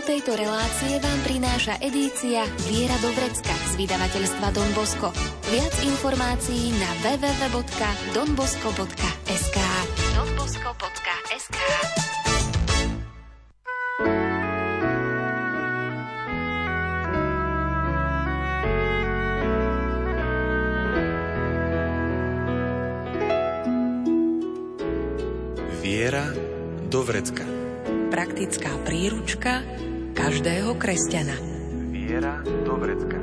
tejto relácie vám prináša edícia Viera do Vrecka z vydavateľstva Don Bosco. Viac informácií na www.donbosco.sk donbosco.sk Viera do vrecka. Praktická príručka každého kresťana. Viera do vrecka.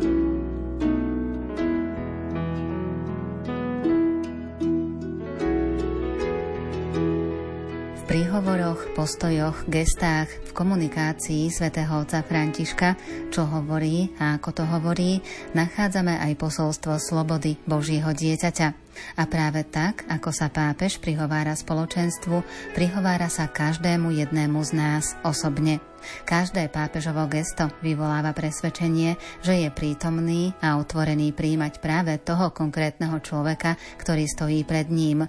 V príhovoroch, postojoch, gestách, v komunikácii svätého otca Františka, čo hovorí a ako to hovorí, nachádzame aj posolstvo slobody Božieho dieťaťa. A práve tak, ako sa pápež prihovára spoločenstvu, prihovára sa každému jednému z nás osobne. Každé pápežovo gesto vyvoláva presvedčenie, že je prítomný a otvorený príjmať práve toho konkrétneho človeka, ktorý stojí pred ním.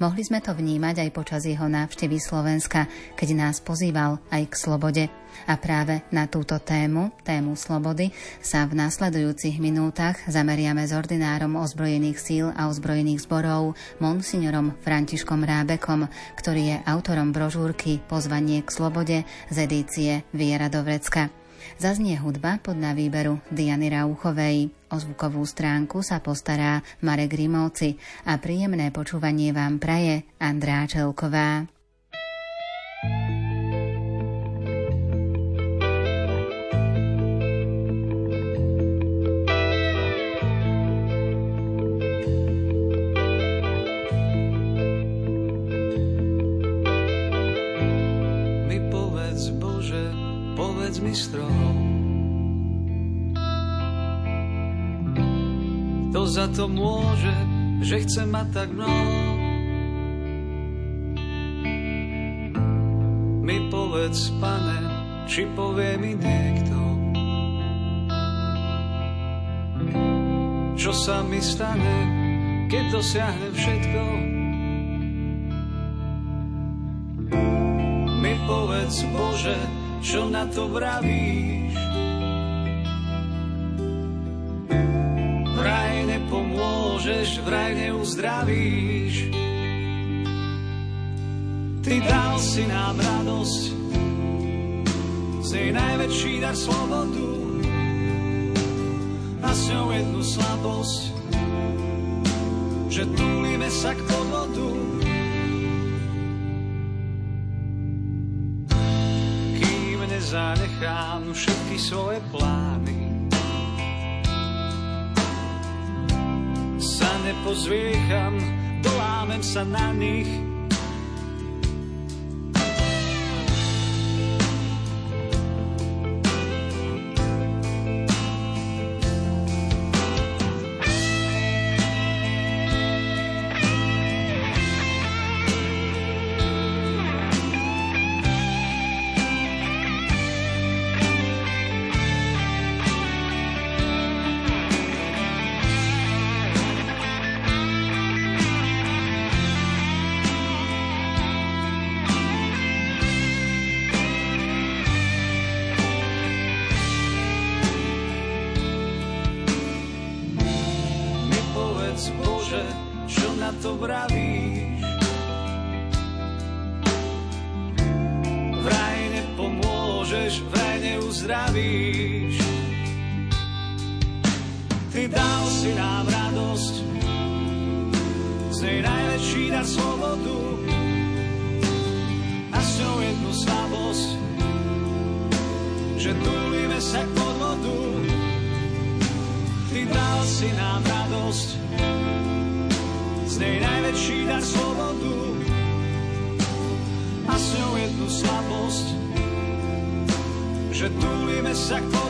Mohli sme to vnímať aj počas jeho návštevy Slovenska, keď nás pozýval aj k slobode. A práve na túto tému, tému slobody, sa v nasledujúcich minútach zameriame s ordinárom ozbrojených síl a ozbrojených zborov, monsignorom Františkom Rábekom, ktorý je autorom brožúrky Pozvanie k slobode z edície Viera do Vrecka. Zaznie hudba pod na výberu Diany Rauchovej. O zvukovú stránku sa postará Marek Rimovci a príjemné počúvanie vám praje Andrá Čelková. Za to môže, že chce mať tak mnoho. Mi povedz, pane, či povie mi niekto, čo sa mi stane, keď dosiahne všetko. Mi povedz, Bože, čo na to vravíš, nepomôžeš, vraj neuzdravíš. Ty dal si nám radosť, z najväčší dar slobodu a s ňou jednu slabosť, že túlime sa k povodu. Nezanechám všetky svoje plány, nepozviecham, dolámem sa na nich. to vravíš. Vraj nepomôžeš, vraj neuzdravíš. sector.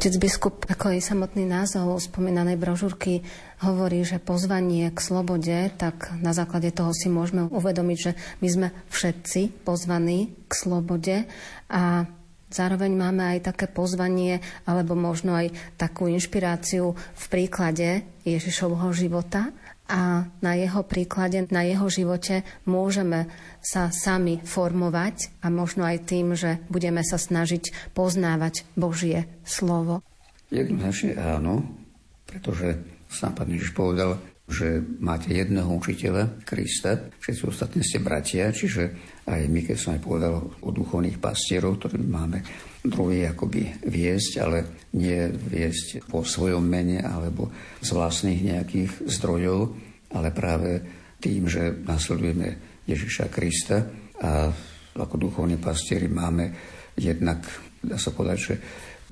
Otec biskup, ako aj samotný názov spomínanej brožúrky hovorí, že pozvanie k slobode, tak na základe toho si môžeme uvedomiť, že my sme všetci pozvaní k slobode a Zároveň máme aj také pozvanie, alebo možno aj takú inšpiráciu v príklade Ježišovho života, a na jeho príklade, na jeho živote môžeme sa sami formovať a možno aj tým, že budeme sa snažiť poznávať Božie slovo. Jednoznačne áno, pretože sám pán Ježiš povedal, že máte jedného učiteľa, Krista, všetci ostatní ste bratia, čiže aj my, keď som aj povedal o duchovných pastierov, ktorí máme druhý akoby viesť, ale nie viesť po svojom mene alebo z vlastných nejakých zdrojov, ale práve tým, že nasledujeme Ježiša Krista a ako duchovní pastieri máme jednak, dá sa povedať, že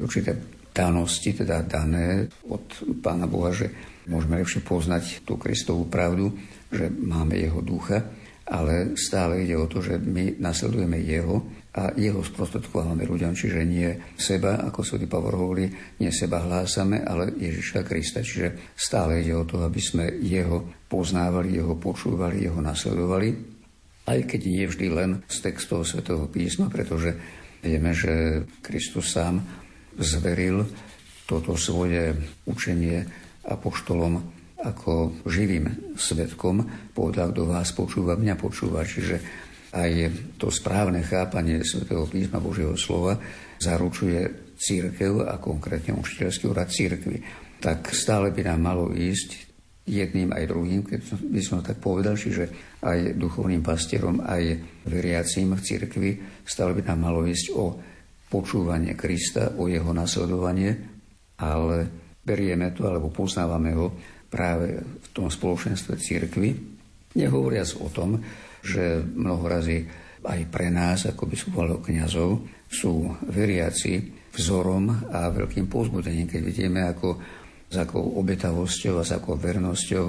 určité danosti, teda dané od Pána Boha, že môžeme lepšie poznať tú Kristovú pravdu, že máme Jeho ducha, ale stále ide o to, že my nasledujeme Jeho a jeho sprostredkovávame ľuďom, čiže nie seba, ako svätý Pavor hovorí, nie seba hlásame, ale Ježiša Krista. Čiže stále ide o to, aby sme jeho poznávali, jeho počúvali, jeho nasledovali, aj keď nie vždy len z textov svätého písma, pretože vieme, že Kristus sám zveril toto svoje učenie apoštolom ako živým svetkom, povedal, kto vás počúva, mňa počúva. Čiže aj to správne chápanie svätého písma Božieho slova zaručuje církev a konkrétne učiteľský úrad církvy. Tak stále by nám malo ísť jedným aj druhým, keď by som tak povedal, čiže aj duchovným pastierom, aj veriacím v církvi, stále by nám malo ísť o počúvanie Krista, o jeho nasledovanie, ale berieme to alebo poznávame ho práve v tom spoločenstve církvy, nehovoriac o tom, že mnoho aj pre nás, ako by som povedal kniazov, sú veriaci vzorom a veľkým pozbudením, keď vidíme, ako s akou obetavosťou a s akou vernosťou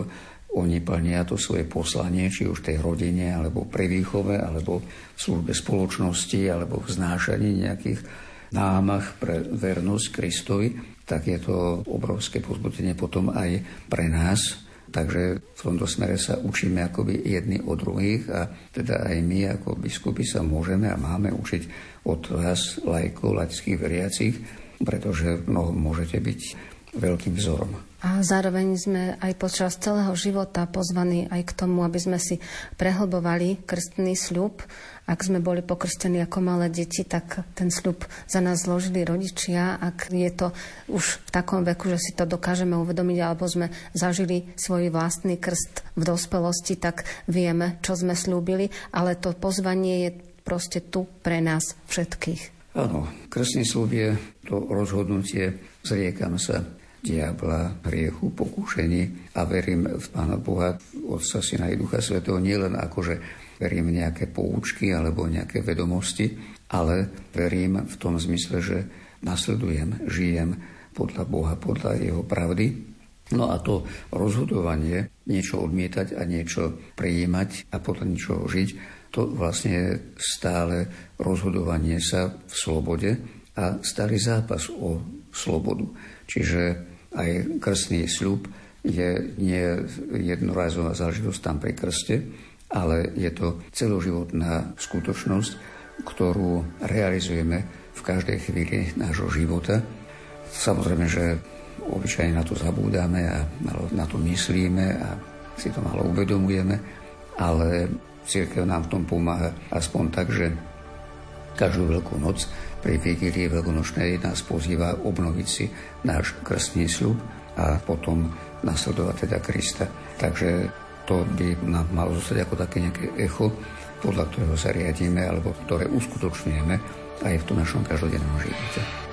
oni plnia to svoje poslanie, či už tej rodine, alebo pri výchove, alebo v službe spoločnosti, alebo v znášaní nejakých námach pre vernosť Kristovi, tak je to obrovské pozbudenie potom aj pre nás, Takže v tomto smere sa učíme akoby jedni od druhých a teda aj my ako biskupy sa môžeme a máme učiť od vás, lajkov, laických veriacich, pretože mnoho môžete byť veľkým vzorom. A zároveň sme aj počas celého života pozvaní aj k tomu, aby sme si prehlbovali krstný sľub. Ak sme boli pokrstení ako malé deti, tak ten sľub za nás zložili rodičia. Ak je to už v takom veku, že si to dokážeme uvedomiť, alebo sme zažili svoj vlastný krst v dospelosti, tak vieme, čo sme slúbili. Ale to pozvanie je proste tu pre nás všetkých. Áno, krstný slúb je to rozhodnutie, zriekam sa diabla, hriechu, pokúšení a verím v Pána Boha, Otca, Syna i Ducha Svetého, nielen ako, že verím nejaké poučky alebo nejaké vedomosti, ale verím v tom zmysle, že nasledujem, žijem podľa Boha, podľa Jeho pravdy. No a to rozhodovanie, niečo odmietať a niečo prijímať a podľa niečoho žiť, to vlastne je stále rozhodovanie sa v slobode a stály zápas o slobodu. Čiže aj krstný sľub je nie jednorazová záležitosť tam pri krste, ale je to celoživotná skutočnosť, ktorú realizujeme v každej chvíli nášho života. Samozrejme, že obyčajne na to zabúdame a na to myslíme a si to malo uvedomujeme, ale církev nám v tom pomáha aspoň tak, že každú veľkú noc pri vigílii veľkonočnej nás pozýva obnoviť si náš krstný sľub a potom nasledovať teda Krista. Takže to by nám malo zostať ako také nejaké echo, podľa ktorého sa riadíme alebo ktoré uskutočňujeme aj v tom našom každodennom živote.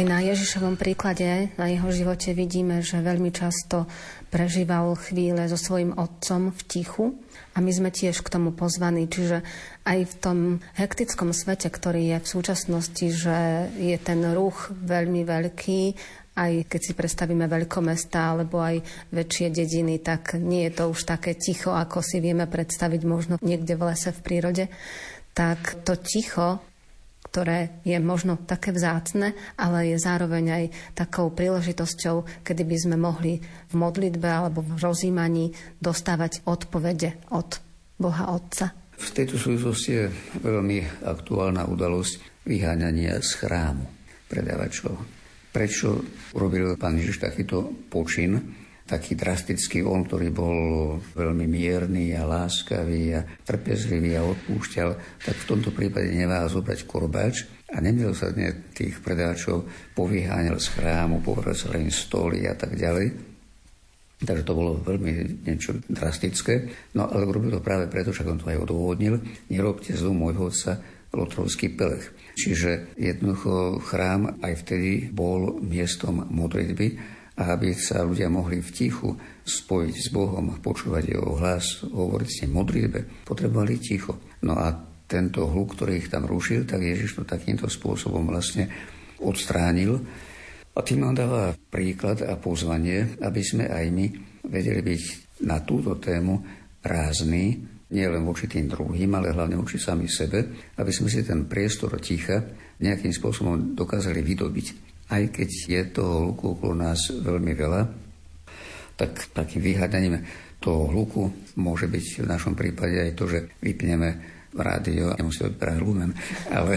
Aj na Ježišovom príklade, na jeho živote vidíme, že veľmi často prežíval chvíle so svojím otcom v tichu a my sme tiež k tomu pozvaní. Čiže aj v tom hektickom svete, ktorý je v súčasnosti, že je ten ruch veľmi veľký, aj keď si predstavíme veľkomesta alebo aj väčšie dediny, tak nie je to už také ticho, ako si vieme predstaviť možno niekde v lese v prírode. Tak to ticho ktoré je možno také vzácne, ale je zároveň aj takou príležitosťou, kedy by sme mohli v modlitbe alebo v rozímaní dostávať odpovede od Boha Otca. V tejto súvislosti je veľmi aktuálna udalosť vyháňania z chrámu predávačov. Prečo urobil pán Ježiš takýto počin? Taký drastický on, ktorý bol veľmi mierny a láskavý a trpezlivý a odpúšťal, tak v tomto prípade neváha zobrať korbáč a nemilosrdne tých predáčov povyháňal z chrámu, povrcal im stoly a tak ďalej. Takže to bolo veľmi niečo drastické. No ale robil to práve preto, že on to aj odôvodnil. Nerobte zlu môjho otca Lotrovský pelech. Čiže jednoducho chrám aj vtedy bol miestom modlitby a aby sa ľudia mohli v tichu spojiť s Bohom, počúvať jeho hlas, hovoriť s ním modlitbe, potrebovali ticho. No a tento hluk, ktorý ich tam rušil, tak Ježiš to takýmto spôsobom vlastne odstránil. A tým nám dáva príklad a pozvanie, aby sme aj my vedeli byť na túto tému rázni, nie len voči tým druhým, ale hlavne voči sami sebe, aby sme si ten priestor ticha nejakým spôsobom dokázali vydobiť aj keď je toho hluku okolo nás veľmi veľa, tak takým vyhľadaním toho hluku môže byť v našom prípade aj to, že vypneme rádio, nemusí byť lumen, ale,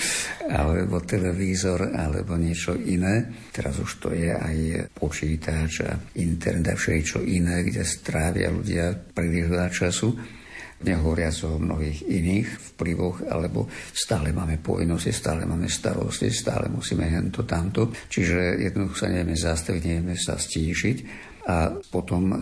alebo televízor, alebo niečo iné. Teraz už to je aj počítač a internet a všeličo iné, kde strávia ľudia príliš veľa času nehovoriac o mnohých iných vplyvoch, alebo stále máme povinnosti, stále máme starosti, stále musíme hento tamto. Čiže jednoducho sa nevieme zastaviť, nevieme sa stíšiť a potom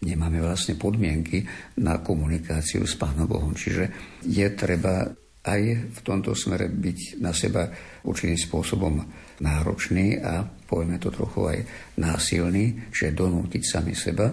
nemáme vlastne podmienky na komunikáciu s Pánom Bohom. Čiže je treba aj v tomto smere byť na seba určitým spôsobom náročný a povieme to trochu aj násilný, čiže donútiť sami seba.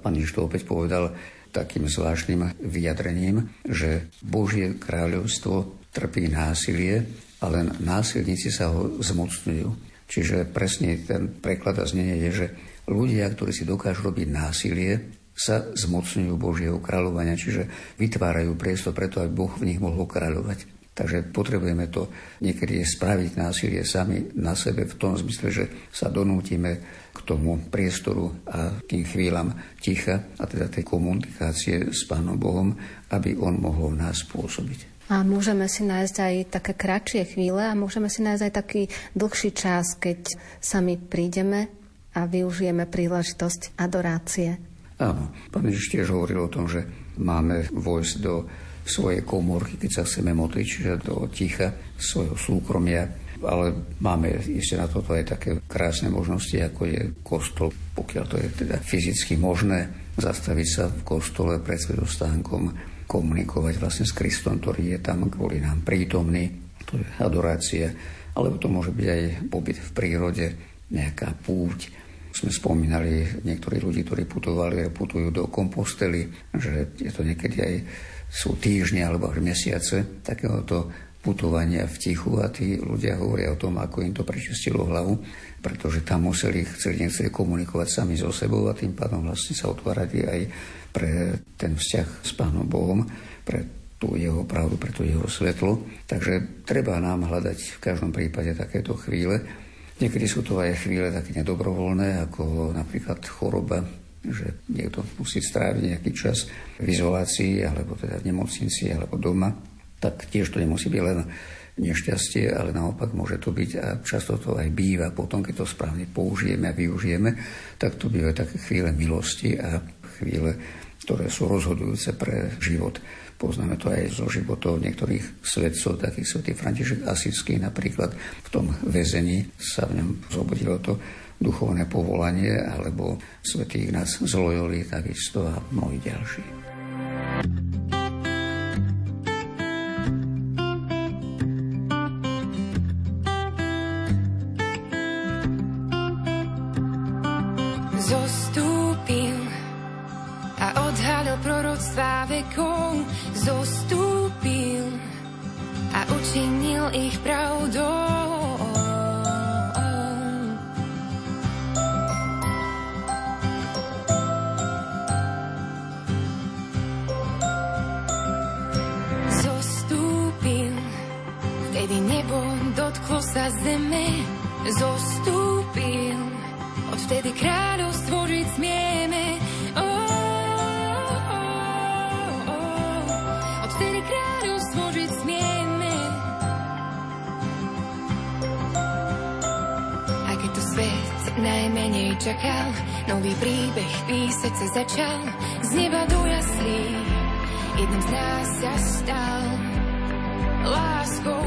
Pán Ježiš to opäť povedal, takým zvláštnym vyjadrením, že Božie kráľovstvo trpí násilie a len násilníci sa ho zmocňujú. Čiže presne ten preklad a znenie je, že ľudia, ktorí si dokážu robiť násilie, sa zmocňujú Božieho kráľovania, čiže vytvárajú priestor preto, aby Boh v nich mohol kráľovať. Takže potrebujeme to niekedy spraviť násilie sami na sebe v tom zmysle, že sa donútime k tomu priestoru a tým chvíľam ticha a teda tej komunikácie s Pánom Bohom, aby On mohol v nás pôsobiť. A môžeme si nájsť aj také kratšie chvíle a môžeme si nájsť aj taký dlhší čas, keď sami prídeme a využijeme príležitosť adorácie. Áno, pán Ježiš tiež hovoril o tom, že máme vojsť do svoje komórky, keď sa chceme modliť, čiže do ticha, svojho súkromia. Ale máme ešte na toto aj také krásne možnosti, ako je kostol, pokiaľ to je teda fyzicky možné, zastaviť sa v kostole pred svedostánkom, komunikovať vlastne s Kristom, ktorý je tam kvôli nám prítomný. To je adorácia. Alebo to môže byť aj pobyt v prírode, nejaká púť, sme spomínali niektorí ľudí, ktorí putovali a putujú do kompostely, že je to niekedy aj sú týždne alebo až mesiace takéhoto putovania v tichu a tí ľudia hovoria o tom, ako im to prečistilo hlavu, pretože tam museli, chceli, nechceli komunikovať sami so sebou a tým pádom vlastne sa otvárali aj pre ten vzťah s Pánom Bohom, pre tú jeho pravdu, pre to jeho svetlo. Takže treba nám hľadať v každom prípade takéto chvíle. Niekedy sú to aj chvíle také nedobrovoľné, ako napríklad choroba, že niekto musí stráviť nejaký čas v izolácii, alebo teda v nemocnici, alebo doma, tak tiež to nemusí byť len nešťastie, ale naopak môže to byť a často to aj býva potom, keď to správne použijeme a využijeme, tak to bývajú také chvíle milosti a chvíle, ktoré sú rozhodujúce pre život. Poznáme to aj zo životov niektorých svetcov, takých svetý František Asický napríklad. V tom väzení sa v ňom zobudilo to duchovné povolanie, alebo svätý Ignác z Loyoli takisto a mnohí ďalší. odhalil zeme, zostúpil, odvtedy kráľovstvo žiť smieme. Oh, oh, oh, odvtedy kráľovstvo žiť smieme. A keď to svet najmenej čakal, nový príbeh písať sa začal, z neba do jaslí, jedným z nás sa stal. Láskou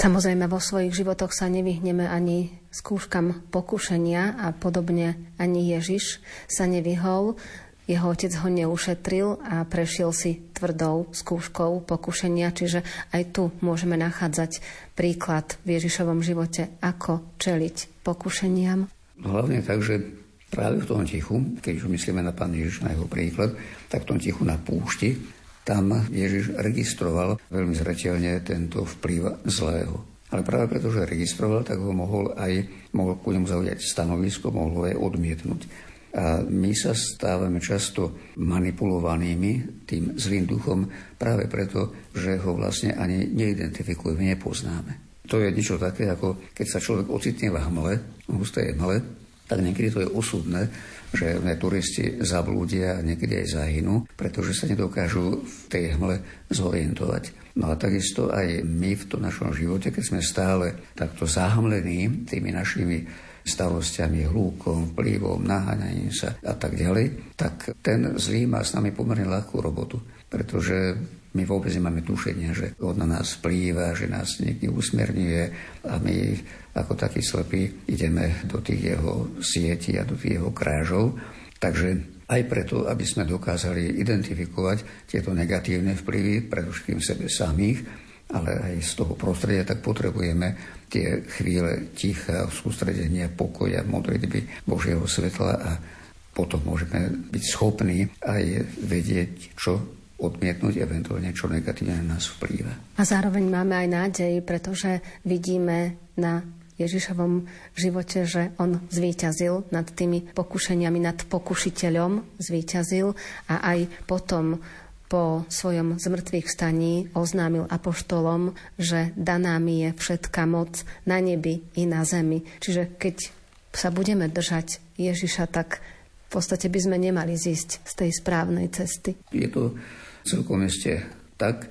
Samozrejme, vo svojich životoch sa nevyhneme ani skúškam pokušenia a podobne ani Ježiš sa nevyhol. Jeho otec ho neušetril a prešiel si tvrdou skúškou pokušenia, čiže aj tu môžeme nachádzať príklad v Ježišovom živote, ako čeliť pokušeniam. Hlavne tak, že práve v tom tichu, keď už myslíme na pán Ježiš, na jeho príklad, tak v tom tichu na púšti, tam Ježiš registroval veľmi zreteľne tento vplyv zlého. Ale práve preto, že registroval, tak ho mohol aj mohol ku nemu zaujať stanovisko, mohol ho aj odmietnúť. A my sa stávame často manipulovanými tým zlým duchom práve preto, že ho vlastne ani neidentifikujeme, nepoznáme. To je niečo také, ako keď sa človek ocitne v hmle, v hustej hmle, tak niekedy to je osudné, že turisti zablúdia a niekedy aj zahynú, pretože sa nedokážu v tej hmle zorientovať. No a takisto aj my v tom našom živote, keď sme stále takto zahmlení tými našimi starostiami, hlúkom, vplyvom, naháňaním sa a tak ďalej, tak ten zlý má s nami pomerne ľahkú robotu, pretože my vôbec nemáme tušenia, že on na nás vplýva, že nás niekde usmerňuje a my ako takí slepí ideme do tých jeho sietí a do tých jeho krážov. Takže aj preto, aby sme dokázali identifikovať tieto negatívne vplyvy, predovšetkým sebe samých, ale aj z toho prostredia, tak potrebujeme tie chvíle ticha, sústredenia, pokoja, modlitby Božieho svetla a potom môžeme byť schopní aj vedieť, čo odmietnúť, eventuálne čo negatívne na nás vplýva. A zároveň máme aj nádej, pretože vidíme na Ježišovom živote, že on zvíťazil nad tými pokušeniami, nad pokušiteľom zvíťazil a aj potom po svojom zmrtvých vstaní oznámil apoštolom, že daná mi je všetká moc na nebi i na zemi. Čiže keď sa budeme držať Ježiša, tak v podstate by sme nemali zísť z tej správnej cesty. Je to celkom ešte tak,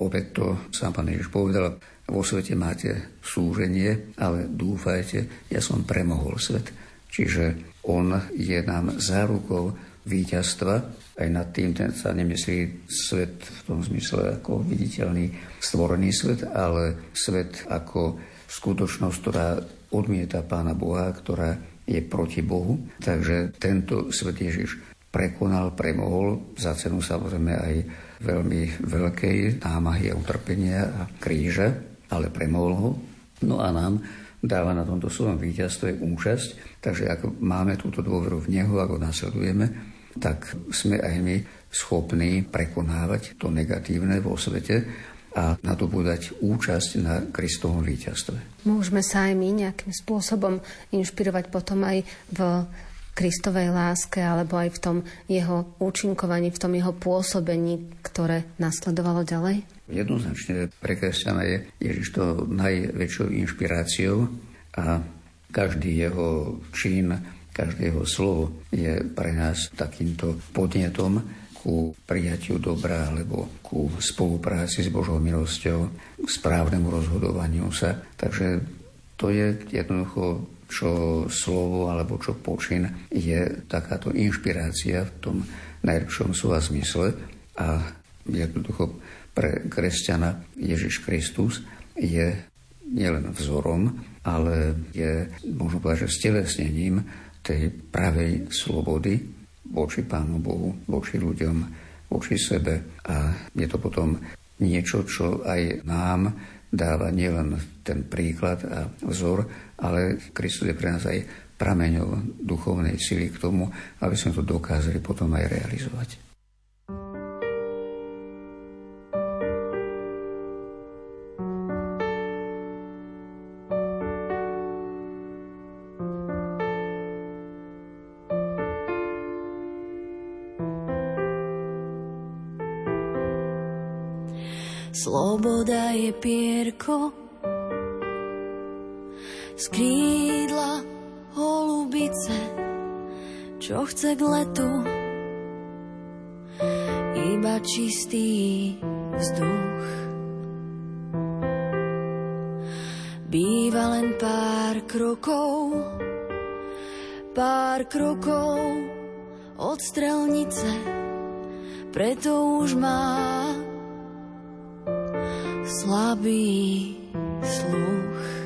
opäť to sám pán Ježiš povedal, vo svete máte súženie, ale dúfajte, ja som premohol svet. Čiže on je nám zárukou víťazstva. Aj nad tým ten sa nemyslí svet v tom zmysle ako viditeľný stvorený svet, ale svet ako skutočnosť, ktorá odmieta Pána Boha, ktorá je proti Bohu. Takže tento svet Ježiš prekonal, premohol, za cenu samozrejme aj veľmi veľkej námahy a utrpenia a kríža ale premohol ho. No a nám dáva na tomto svojom víťazstve účasť, takže ak máme túto dôveru v Neho, ako nasledujeme, tak sme aj my schopní prekonávať to negatívne vo svete a nadobúdať účasť na Kristovom víťazstve. Môžeme sa aj my nejakým spôsobom inšpirovať potom aj v Kristovej láske alebo aj v tom jeho účinkovaní, v tom jeho pôsobení, ktoré nasledovalo ďalej? Jednoznačne pre kresťana je Ježiš to najväčšou inšpiráciou a každý jeho čin, každé jeho slovo je pre nás takýmto podnetom ku prijatiu dobra alebo ku spolupráci s Božou milosťou, k správnemu rozhodovaniu sa. Takže to je jednoducho, čo slovo alebo čo počin je takáto inšpirácia v tom najlepšom slova zmysle a jednoducho pre kresťana Ježiš Kristus je nielen vzorom, ale je, možno povedať, že stelesnením tej pravej slobody voči Pánu Bohu, voči ľuďom, voči sebe. A je to potom niečo, čo aj nám dáva nielen ten príklad a vzor, ale Kristus je pre nás aj prameňov duchovnej sily k tomu, aby sme to dokázali potom aj realizovať. Sloboda je pierko z holubice, čo chce k letu iba čistý vzduch. Býva len pár krokov, pár krokov od strelnice, preto už má slabý sluch.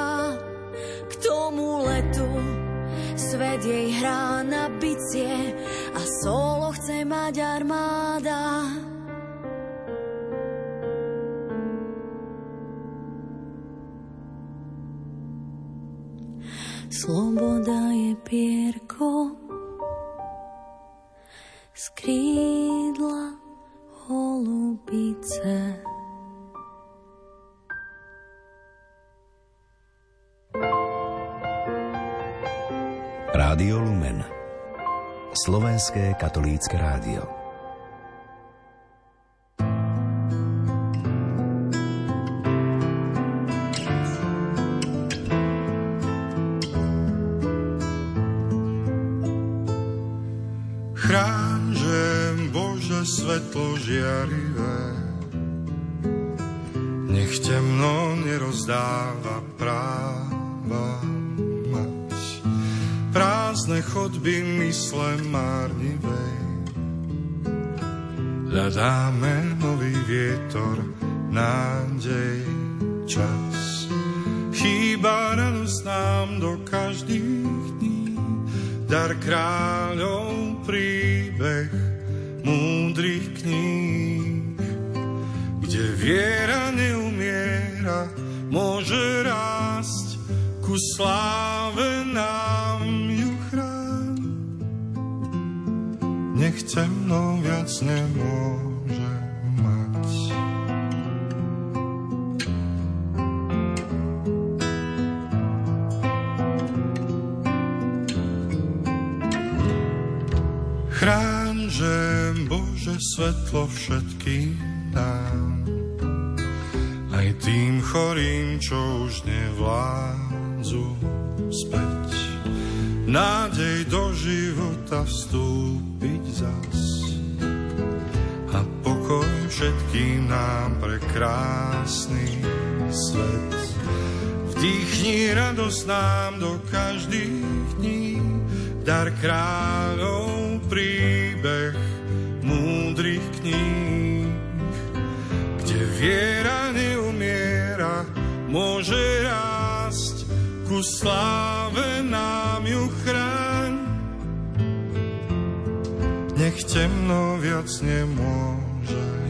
Svet jej hrá na bicie a solo chce mať armáda. Sloboda je pierko z krídla holubice. Rádio Lumen Slovenské katolícke rádio Chráň, že Bože svet svetlo žiarivé. Nech temno nerozdáva práva. Prázdne chodby mysle márnivej. Hľadáme nový vietor, nádej, čas. Chýba radosť nám do každých dní, dar kráľov príbeh múdrych kníh, kde viera neumiera, môže rásť ku sláve Nech temno viac nemôže mať. Chráň, že Bože svetlo všetkým dám. Aj tým chorým, čo už nevládzu späť. Nádej do života vstúpiť zas. A pokoj všetkým nám pre krásny svet. Vdýchni radosť nám do každých dní, dar kráľov príbeh múdrych kníh, kde viera neumiera, môže rásť, ku sláve nám ju Nech temno viac nemôže, nech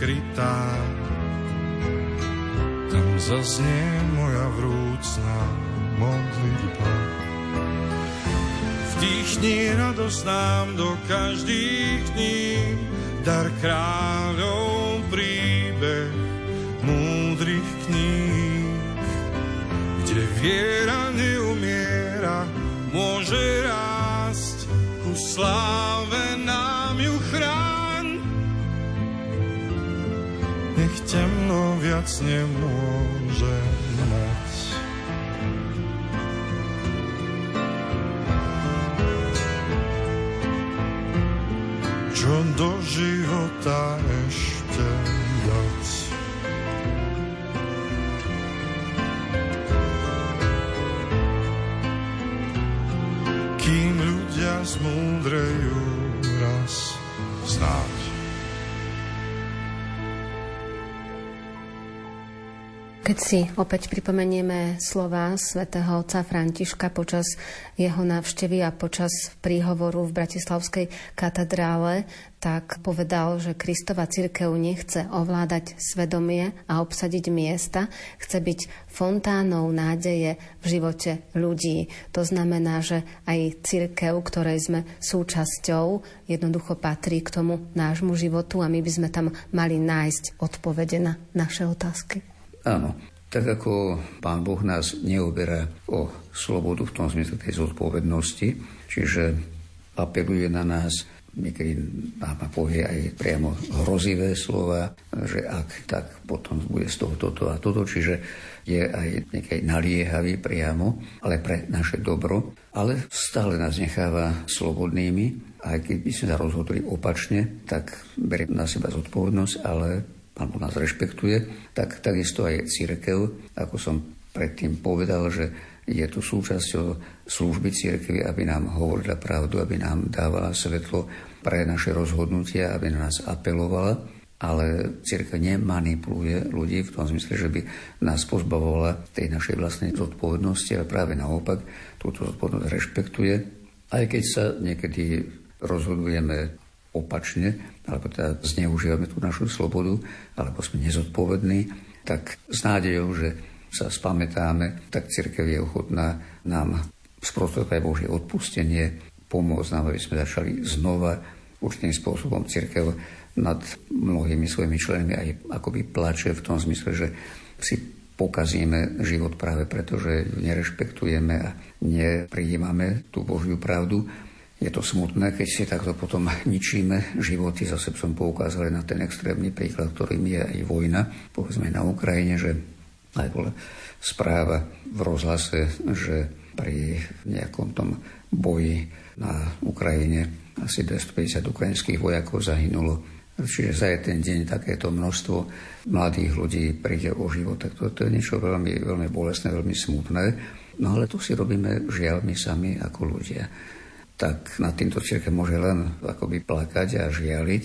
prekrytá. Tam zaznie moja vrúcna modlitba. Vdýchni radosť nám do každých dní, dar kráľov príbeh múdrych kníh, kde viera neumiera, môže rásť, ku sláve viac nemôže mať. čo do života ešte dať. Kým ľudia zmúdrejú si opäť pripomenieme slova svätého otca Františka počas jeho návštevy a počas príhovoru v Bratislavskej katedrále, tak povedal, že Kristova církev nechce ovládať svedomie a obsadiť miesta, chce byť fontánou nádeje v živote ľudí. To znamená, že aj církev, ktorej sme súčasťou, jednoducho patrí k tomu nášmu životu a my by sme tam mali nájsť odpovede na naše otázky. Áno, tak ako Pán Boh nás neoberá o slobodu v tom zmysle tej zodpovednosti, čiže apeluje na nás, niekedy nám povie aj priamo hrozivé slova, že ak tak potom bude z toho toto a toto, čiže je aj nejaký naliehavý priamo, ale pre naše dobro, ale stále nás necháva slobodnými, aj keď by sme sa rozhodli opačne, tak berie na seba zodpovednosť, ale alebo nás rešpektuje, tak takisto aj církev, ako som predtým povedal, že je tu súčasťou služby církvy, aby nám hovorila pravdu, aby nám dávala svetlo pre naše rozhodnutia, aby na nás apelovala. ale církev nemanipuluje ľudí v tom zmysle, že by nás pozbavovala tej našej vlastnej zodpovednosti, ale práve naopak túto zodpovednosť rešpektuje, aj keď sa niekedy rozhodujeme opačne, alebo teda zneužívame tú našu slobodu, alebo sme nezodpovední, tak s nádejou, že sa spamätáme, tak církev je ochotná nám sprostredkovať Božie odpustenie, pomôcť nám, aby sme začali znova určitým spôsobom církev nad mnohými svojimi členmi aj akoby plače v tom zmysle, že si pokazíme život práve preto, že nerešpektujeme a neprijímame tú Božiu pravdu. Je to smutné, keď si takto potom ničíme životy. Zase som poukázal na ten extrémny príklad, ktorým je aj vojna, povedzme na Ukrajine, že aj bola správa v rozhlase, že pri nejakom tom boji na Ukrajine asi 250 ukrajinských vojakov zahynulo Čiže za jeden deň takéto množstvo mladých ľudí príde o život, tak to, to je niečo veľmi, veľmi bolestné, veľmi smutné. No ale to si robíme žiaľ my sami ako ľudia. Tak nad týmto církev môže len akoby plakať a žialiť,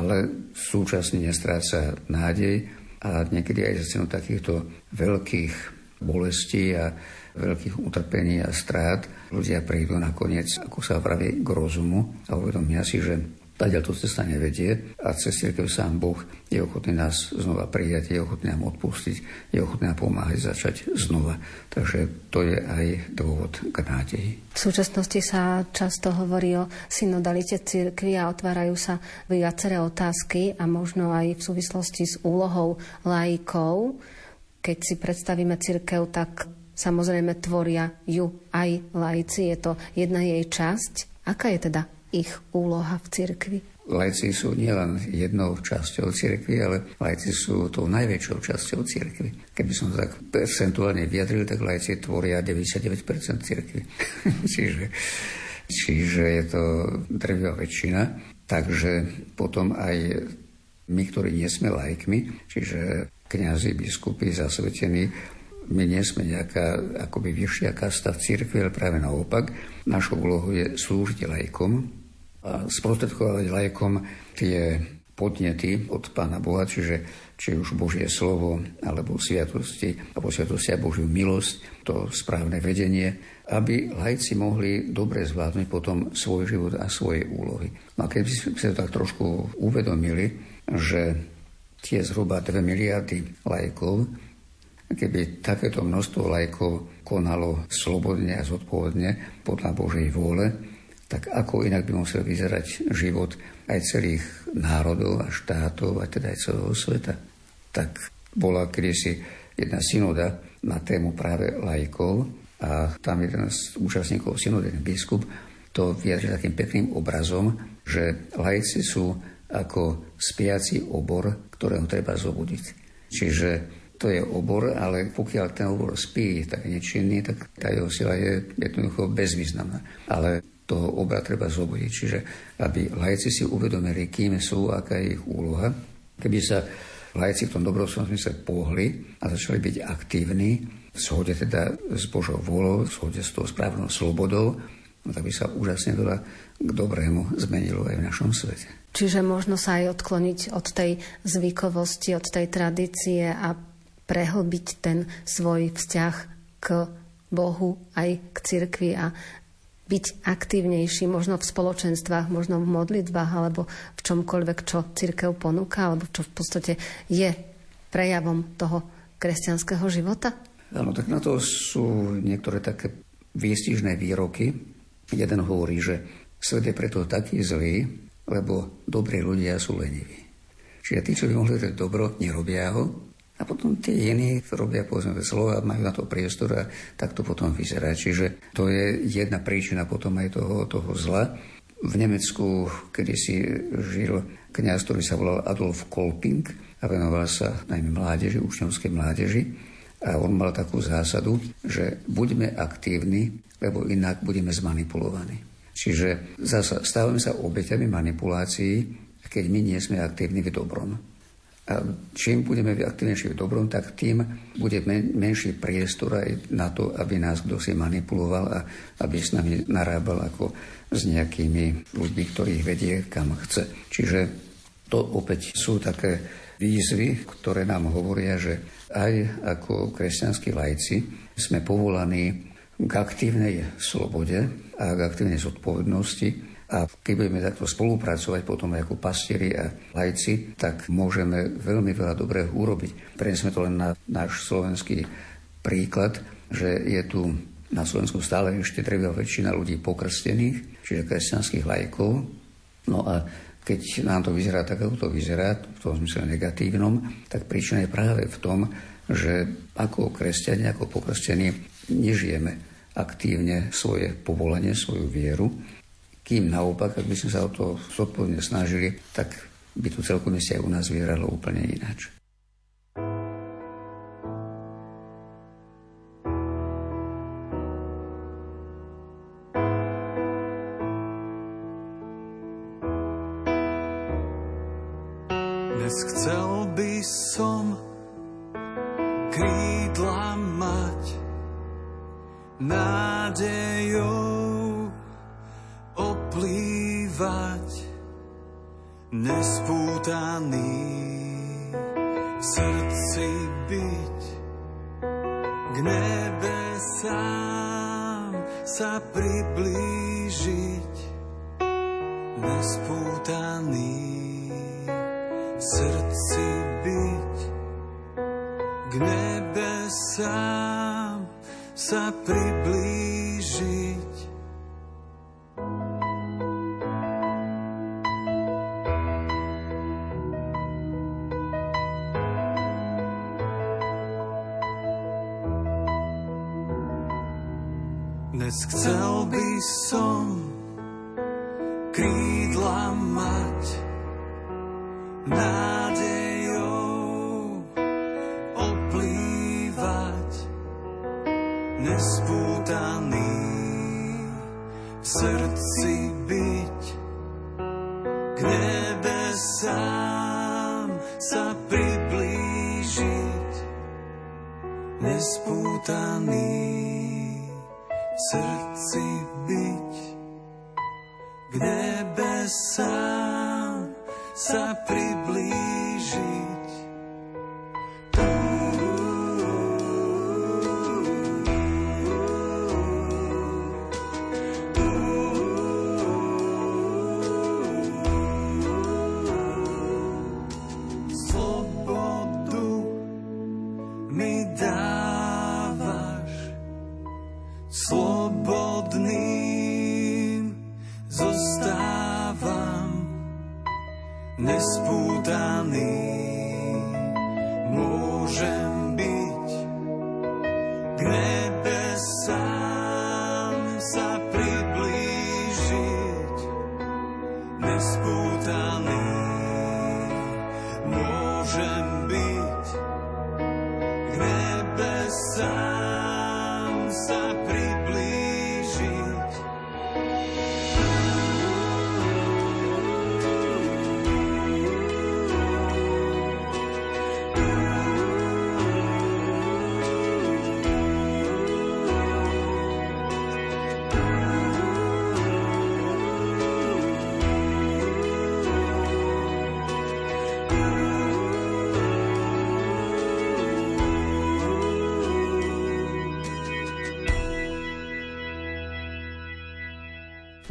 ale súčasne nestráca nádej a niekedy aj za cenu takýchto veľkých bolestí a veľkých utrpení a strát ľudia prídu nakoniec, ako sa praví, k rozumu a uvedomia si, že Tadiaľ to cesta nevedie a cez cirkev sám Boh je ochotný nás znova prijať, je ochotný nám odpustiť, je ochotný nám pomáhať začať znova. Takže to je aj dôvod k nádeji. V súčasnosti sa často hovorí o synodalite cirkvi a otvárajú sa viaceré otázky a možno aj v súvislosti s úlohou laikov. Keď si predstavíme cirkev, tak samozrejme tvoria ju aj laici, je to jedna jej časť. Aká je teda ich úloha v cirkvi? Lajci sú nielen jednou časťou cirkvi, ale lajci sú tou najväčšou časťou cirkvi. Keby som tak percentuálne vyjadril, tak lajci tvoria 99% cirkvi. čiže, čiže je to drvivá väčšina. Takže potom aj my, ktorí nie sme lajkmi, čiže kňazi, biskupy, zasvetení, my nie sme nejaká akoby vyššia kasta v cirkvi, ale práve naopak. Našou úlohou je slúžiť lajkom, a sprostredkovať lajkom tie podnety od Pána Boha, čiže či už Božie slovo, alebo sviatosti, alebo sviatosti a Božiu milosť, to správne vedenie, aby lajci mohli dobre zvládnuť potom svoj život a svoje úlohy. No a keby sme to tak trošku uvedomili, že tie zhruba 2 miliardy lajkov, keby takéto množstvo lajkov konalo slobodne a zodpovedne podľa Božej vôle, tak ako inak by musel vyzerať život aj celých národov a štátov, a teda aj celého sveta. Tak bola kedysi jedna synoda na tému práve lajkov a tam jeden z účastníkov synody, biskup, to vyjadril takým pekným obrazom, že lajci sú ako spiaci obor, ktorého treba zobudiť. Čiže to je obor, ale pokiaľ ten obor spí, tak je nečinný, tak tá jeho sila je jednoducho bezvýznamná. Ale toho obra treba zobudiť. Čiže aby lajci si uvedomili, kým sú, aká je ich úloha. Keby sa lajci v tom dobroslvom smysle pohli a začali byť aktívni, v shode teda s Božou volou, v shode s tou správnou slobodou, no tak by sa úžasne veľa k dobrému zmenilo aj v našom svete. Čiže možno sa aj odkloniť od tej zvykovosti, od tej tradície a prehlbiť ten svoj vzťah k Bohu aj k cirkvi a byť aktívnejší možno v spoločenstvách, možno v modlitbách alebo v čomkoľvek, čo církev ponúka, alebo čo v podstate je prejavom toho kresťanského života? Áno, tak na to sú niektoré také výstižné výroky. Jeden hovorí, že svet je preto taký zlý, lebo dobrí ľudia sú leniví. Čiže tí, čo by mohli robiť dobro, nerobia ho a potom tie iní robia povedzme slova, majú na to priestor a tak to potom vyzerá. Čiže to je jedna príčina potom aj toho, toho zla. V Nemecku, kedy si žil kniaz, ktorý sa volal Adolf Kolping a venoval sa najmä mládeži, učňovskej mládeži. A on mal takú zásadu, že buďme aktívni, lebo inak budeme zmanipulovaní. Čiže zasa stávame sa obeťami manipulácií, keď my nie sme aktívni v dobrom. A čím budeme aktívnejší v dobrom, tak tým bude men, menší priestor aj na to, aby nás kto si manipuloval a aby s nami narábal ako s nejakými ľuďmi, ktorých vedie kam chce. Čiže To opäť sú také výzvy, ktoré nám hovoria, že aj ako kresťanskí lajci sme povolaní k aktívnej slobode a k aktívnej zodpovednosti. A keď budeme takto spolupracovať potom ako pastieri a lajci, tak môžeme veľmi veľa dobrého urobiť. Prenesme to len na náš slovenský príklad, že je tu na Slovensku stále ešte treba väčšina ľudí pokrstených, čiže kresťanských lajkov. No a keď nám to vyzerá tak, ako to vyzerá, v tom smysle negatívnom, tak príčina je práve v tom, že ako kresťania, ako pokrstení nežijeme aktívne svoje povolenie, svoju vieru, kým naopak, ak by sme sa o to zodpovedne snažili, tak by to celkom aj u nás vyzeralo úplne ináč. Na nespútaný. V srdci byť k nebe sám sa priblížiť. Nespútaný. V srdci byť k nebe sám sa priblížiť. Dnes chcel by som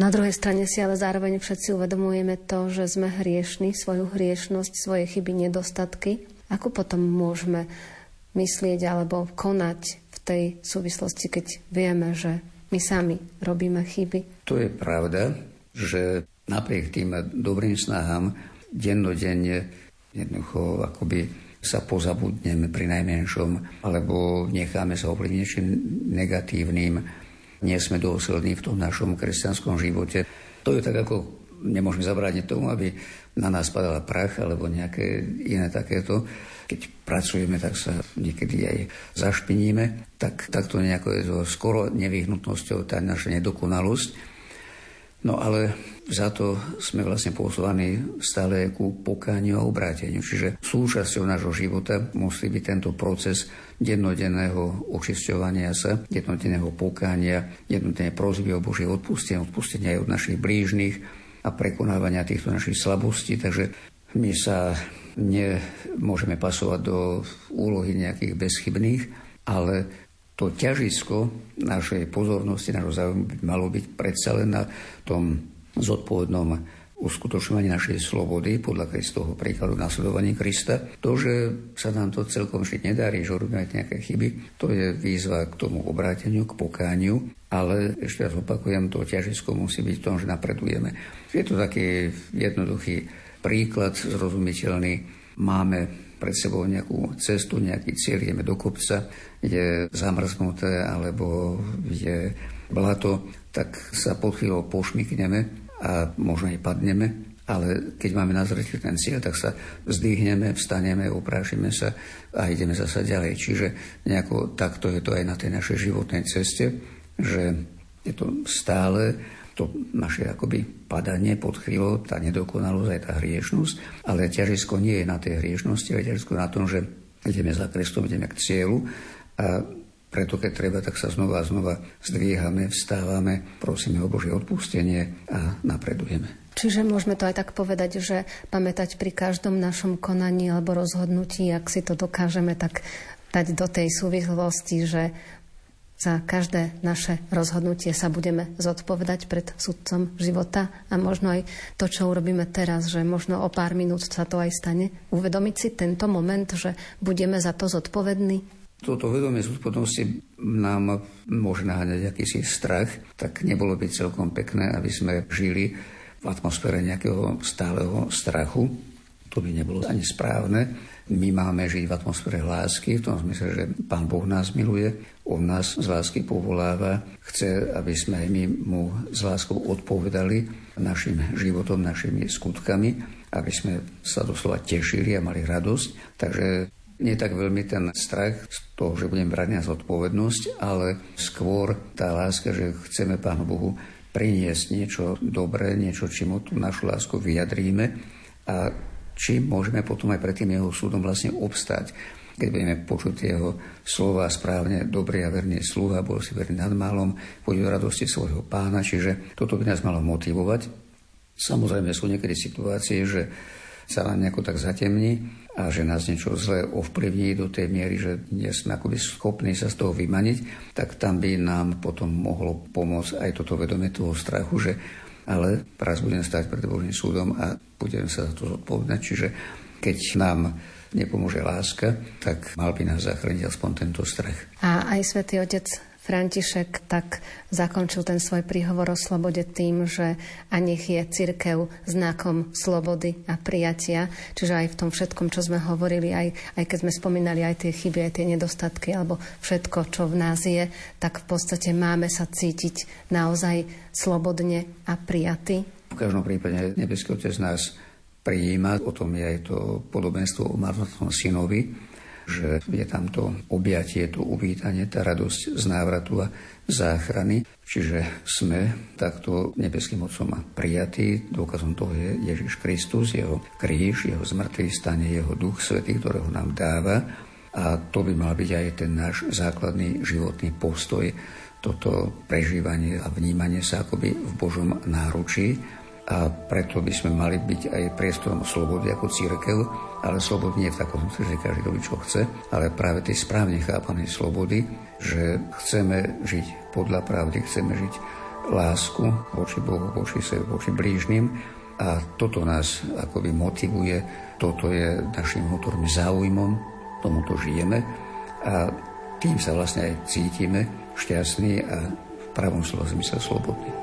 druhej strane si ale zároveň všetci uvedomujeme to, že sme hriešni, svoju hriešnosť, svoje chyby, nedostatky. Ako potom môžeme myslieť alebo konať v tej súvislosti, keď vieme, že my sami robíme chyby? To je pravda, že napriek tým dobrým snahám dennodenne jednoducho akoby sa pozabudneme pri najmenšom, alebo necháme sa ovplyvniť negatívnym, nie sme dôslední v tom našom kresťanskom živote. To je tak ako nemôžeme zabrániť tomu, aby na nás padala prach alebo nejaké iné takéto. Keď pracujeme, tak sa niekedy aj zašpiníme, tak takto nejako je to skoro nevyhnutnosťou tá naša nedokonalosť. No ale za to sme vlastne poslaní stále ku pokániu a obráteniu. Čiže súčasťou nášho života musí byť tento proces jednodenného očisťovania sa, jednodenného pokánia, jednodenné prozby o Božie odpustenie, odpustenia aj od našich blížnych a prekonávania týchto našich slabostí. Takže My sa nemôžeme pasovať do úlohy nejakých bezchybných, ale to ťažisko našej pozornosti, našho záujmu by malo byť predsa len na tom zodpovednom uskutočňovaní našej slobody podľa Kristovho príkladu nasledovaní Krista. To, že sa nám to celkom všetko nedarí, že robíme nejaké chyby, to je výzva k tomu obráteniu, k pokániu, ale ešte raz opakujem, to ťažisko musí byť v tom, že napredujeme. Je to taký jednoduchý príklad, zrozumiteľný. Máme pred sebou nejakú cestu, nejaký cieľ, ideme do kopca, je zamrznuté alebo je blato, tak sa pod chvíľou pošmykneme a možno aj padneme, ale keď máme na zreteli ten cieľ, tak sa zdvihneme, vstaneme, uprášime sa a ideme zasa ďalej. Čiže nejako takto je to aj na tej našej životnej ceste, že je to stále to naše akoby padanie pod chvíľou, tá nedokonalosť, aj tá hriešnosť, ale ťažisko nie je na tej hriešnosti, ale ťažisko na tom, že ideme za Kristom, ideme k cieľu a preto, keď treba, tak sa znova a znova zdvíhame, vstávame, prosíme o Božie odpustenie a napredujeme. Čiže môžeme to aj tak povedať, že pamätať pri každom našom konaní alebo rozhodnutí, ak si to dokážeme tak dať do tej súvislosti, že za každé naše rozhodnutie sa budeme zodpovedať pred sudcom života a možno aj to, čo urobíme teraz, že možno o pár minút sa to aj stane. Uvedomiť si tento moment, že budeme za to zodpovední toto vedomie zodpovednosti nám môže naháňať akýsi strach, tak nebolo by celkom pekné, aby sme žili v atmosfére nejakého stáleho strachu. To by nebolo ani správne. My máme žiť v atmosfére lásky, v tom smysle, že Pán Boh nás miluje, On nás z lásky povoláva, chce, aby sme aj my mu s láskou odpovedali našim životom, našimi skutkami, aby sme sa doslova tešili a mali radosť. Takže nie tak veľmi ten strach z toho, že budem brať na zodpovednosť, ale skôr tá láska, že chceme Pánu Bohu priniesť niečo dobré, niečo, čím tú našu lásku vyjadríme a čím môžeme potom aj pred tým jeho súdom vlastne obstať. Keď budeme počuť jeho slova správne, dobrý a verný sluha, bol si verný nad malom, poď do radosti svojho pána, čiže toto by nás malo motivovať. Samozrejme sú niekedy situácie, že sa nám nejako tak zatemní, a že nás niečo zlé ovplyvní do tej miery, že nie sme akoby schopní sa z toho vymaniť, tak tam by nám potom mohlo pomôcť aj toto vedomie toho strachu, že ale raz budem stať pred Božím súdom a budem sa za to zodpovedať. Čiže keď nám nepomôže láska, tak mal by nás zachrániť aspoň tento strach. A aj svätý Otec František tak zakončil ten svoj príhovor o slobode tým, že a nech je cirkev znakom slobody a prijatia. Čiže aj v tom všetkom, čo sme hovorili, aj, aj keď sme spomínali aj tie chyby, aj tie nedostatky, alebo všetko, čo v nás je, tak v podstate máme sa cítiť naozaj slobodne a prijatý. V každom prípade Nebeský Otec nás prijíma, o tom je aj to podobenstvo o marnotnom synovi, že je tam to objatie, to uvítanie, tá radosť z návratu a záchrany. Čiže sme takto nebeským Otcom prijatí. Dôkazom toho je Ježiš Kristus, jeho kríž, jeho zmrtvý stane, jeho duch svetý, ktorého nám dáva. A to by mal byť aj ten náš základný životný postoj, toto prežívanie a vnímanie sa akoby v Božom náručí a preto by sme mali byť aj priestorom slobody ako církev, ale slobod nie v takom že každý robí, čo chce, ale práve tej správne chápanej slobody, že chceme žiť podľa pravdy, chceme žiť lásku voči Bohu, voči sebe, voči blížnym a toto nás akoby motivuje, toto je našim vnútorným záujmom, tomuto žijeme a tým sa vlastne aj cítime šťastní a v pravom slova zmysle slobodní.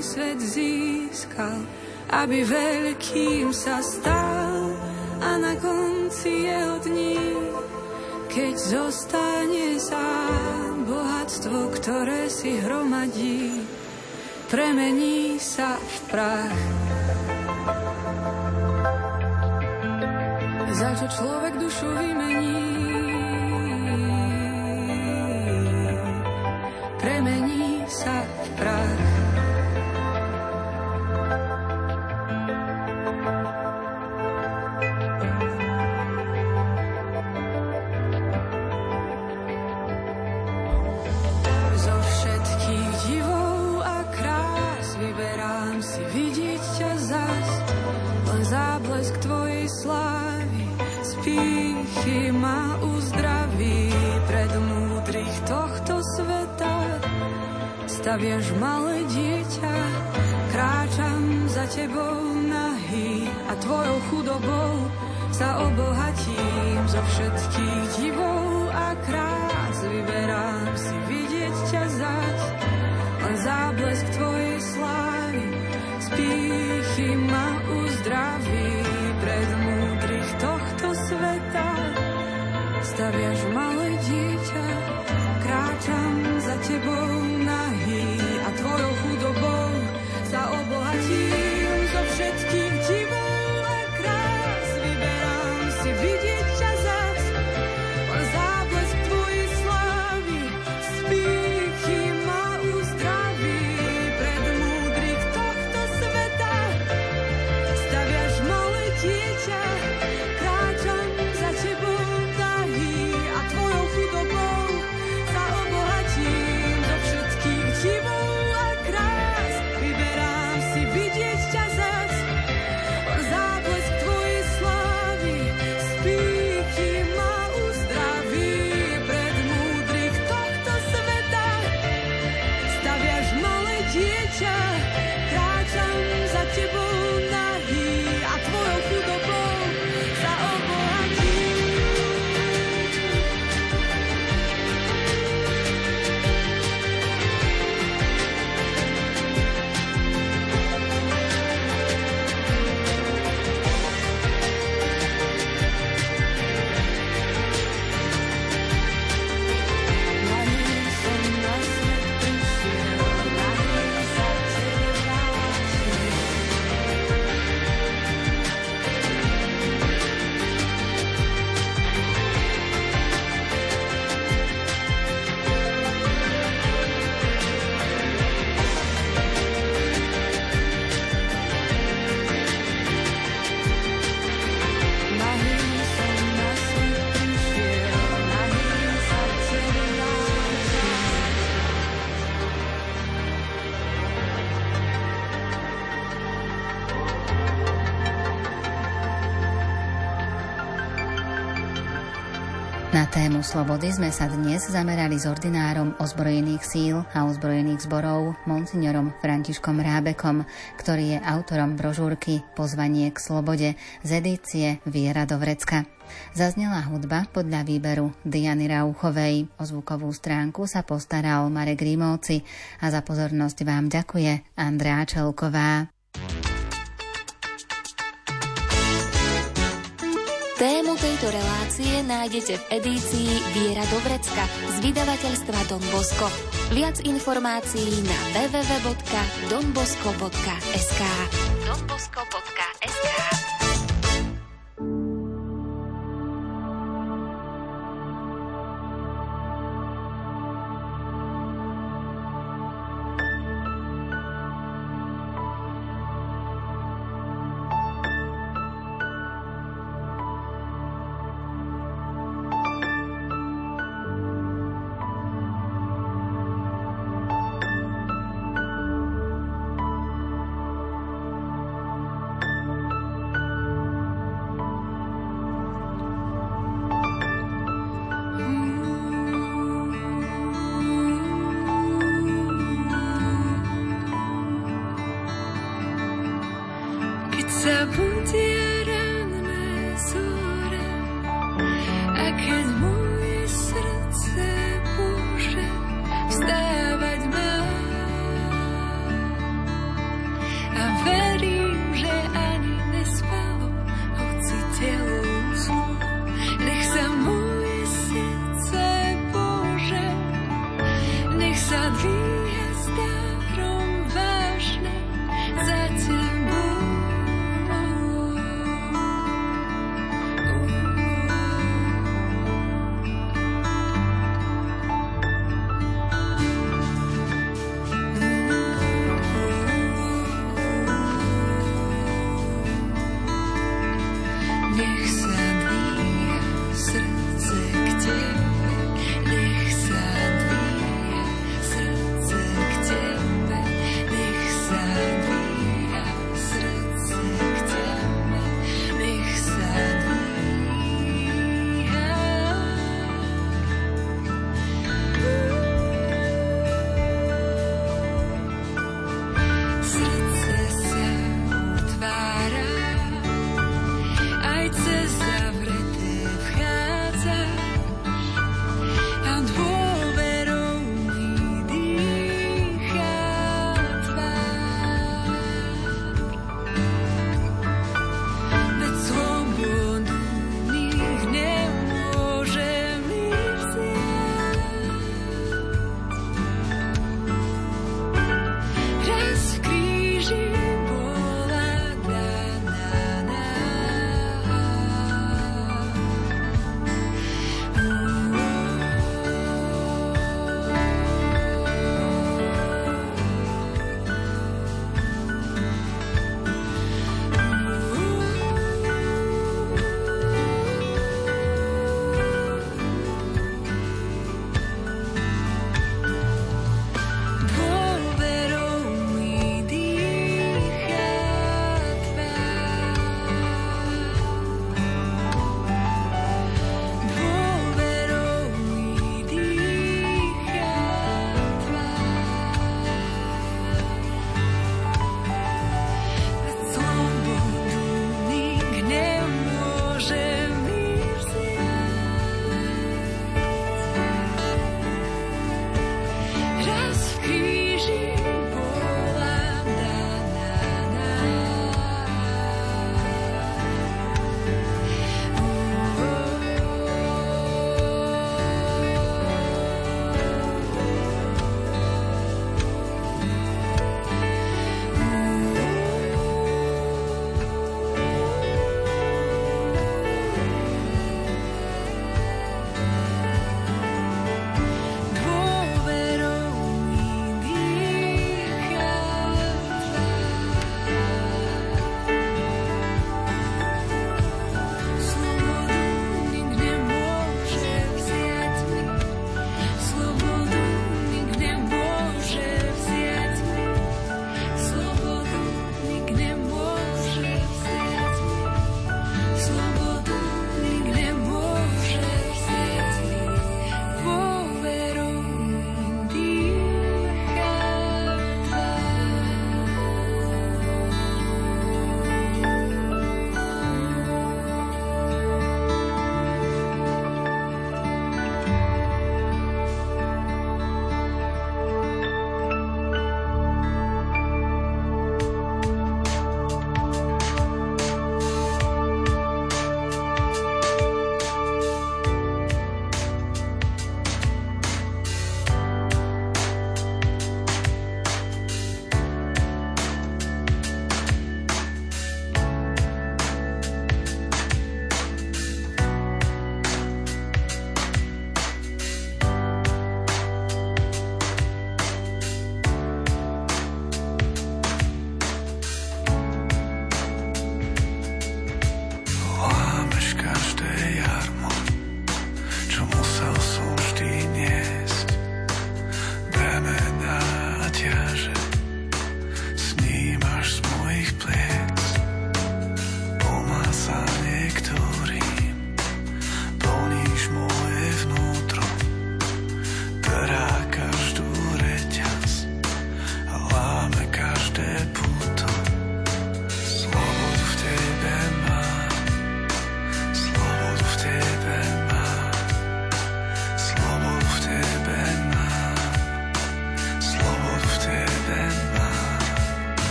svet získal, aby veľkým sa stal a na konci jeho dní, keď zostane sám, bohatstvo, ktoré si hromadí, premení sa v prach. Pýchy ma uzdraví pred múdrych tohto sveta. Staviaš malé dieťa, kráčam za tebou nahý a tvojou chudobou sa obohatím zo všetkých divov a krás vyberám si vidieť ťa zať, len záblesk tvojej slávy z pýchy Staviaš malé dieťa, slobody sme sa dnes zamerali s ordinárom ozbrojených síl a ozbrojených zborov monsignorom Františkom Rábekom, ktorý je autorom brožúrky Pozvanie k slobode z edície Viera do Vrecka. Zaznela hudba podľa výberu Diany Rauchovej. O zvukovú stránku sa postaral Marek Rímovci a za pozornosť vám ďakuje Andrea Čelková. Tejto relácie nájdete v edícii Viera do Vrecka z vydavateľstva Don Bosco. Viac informácií na www.donbosco.sk donbosco.sk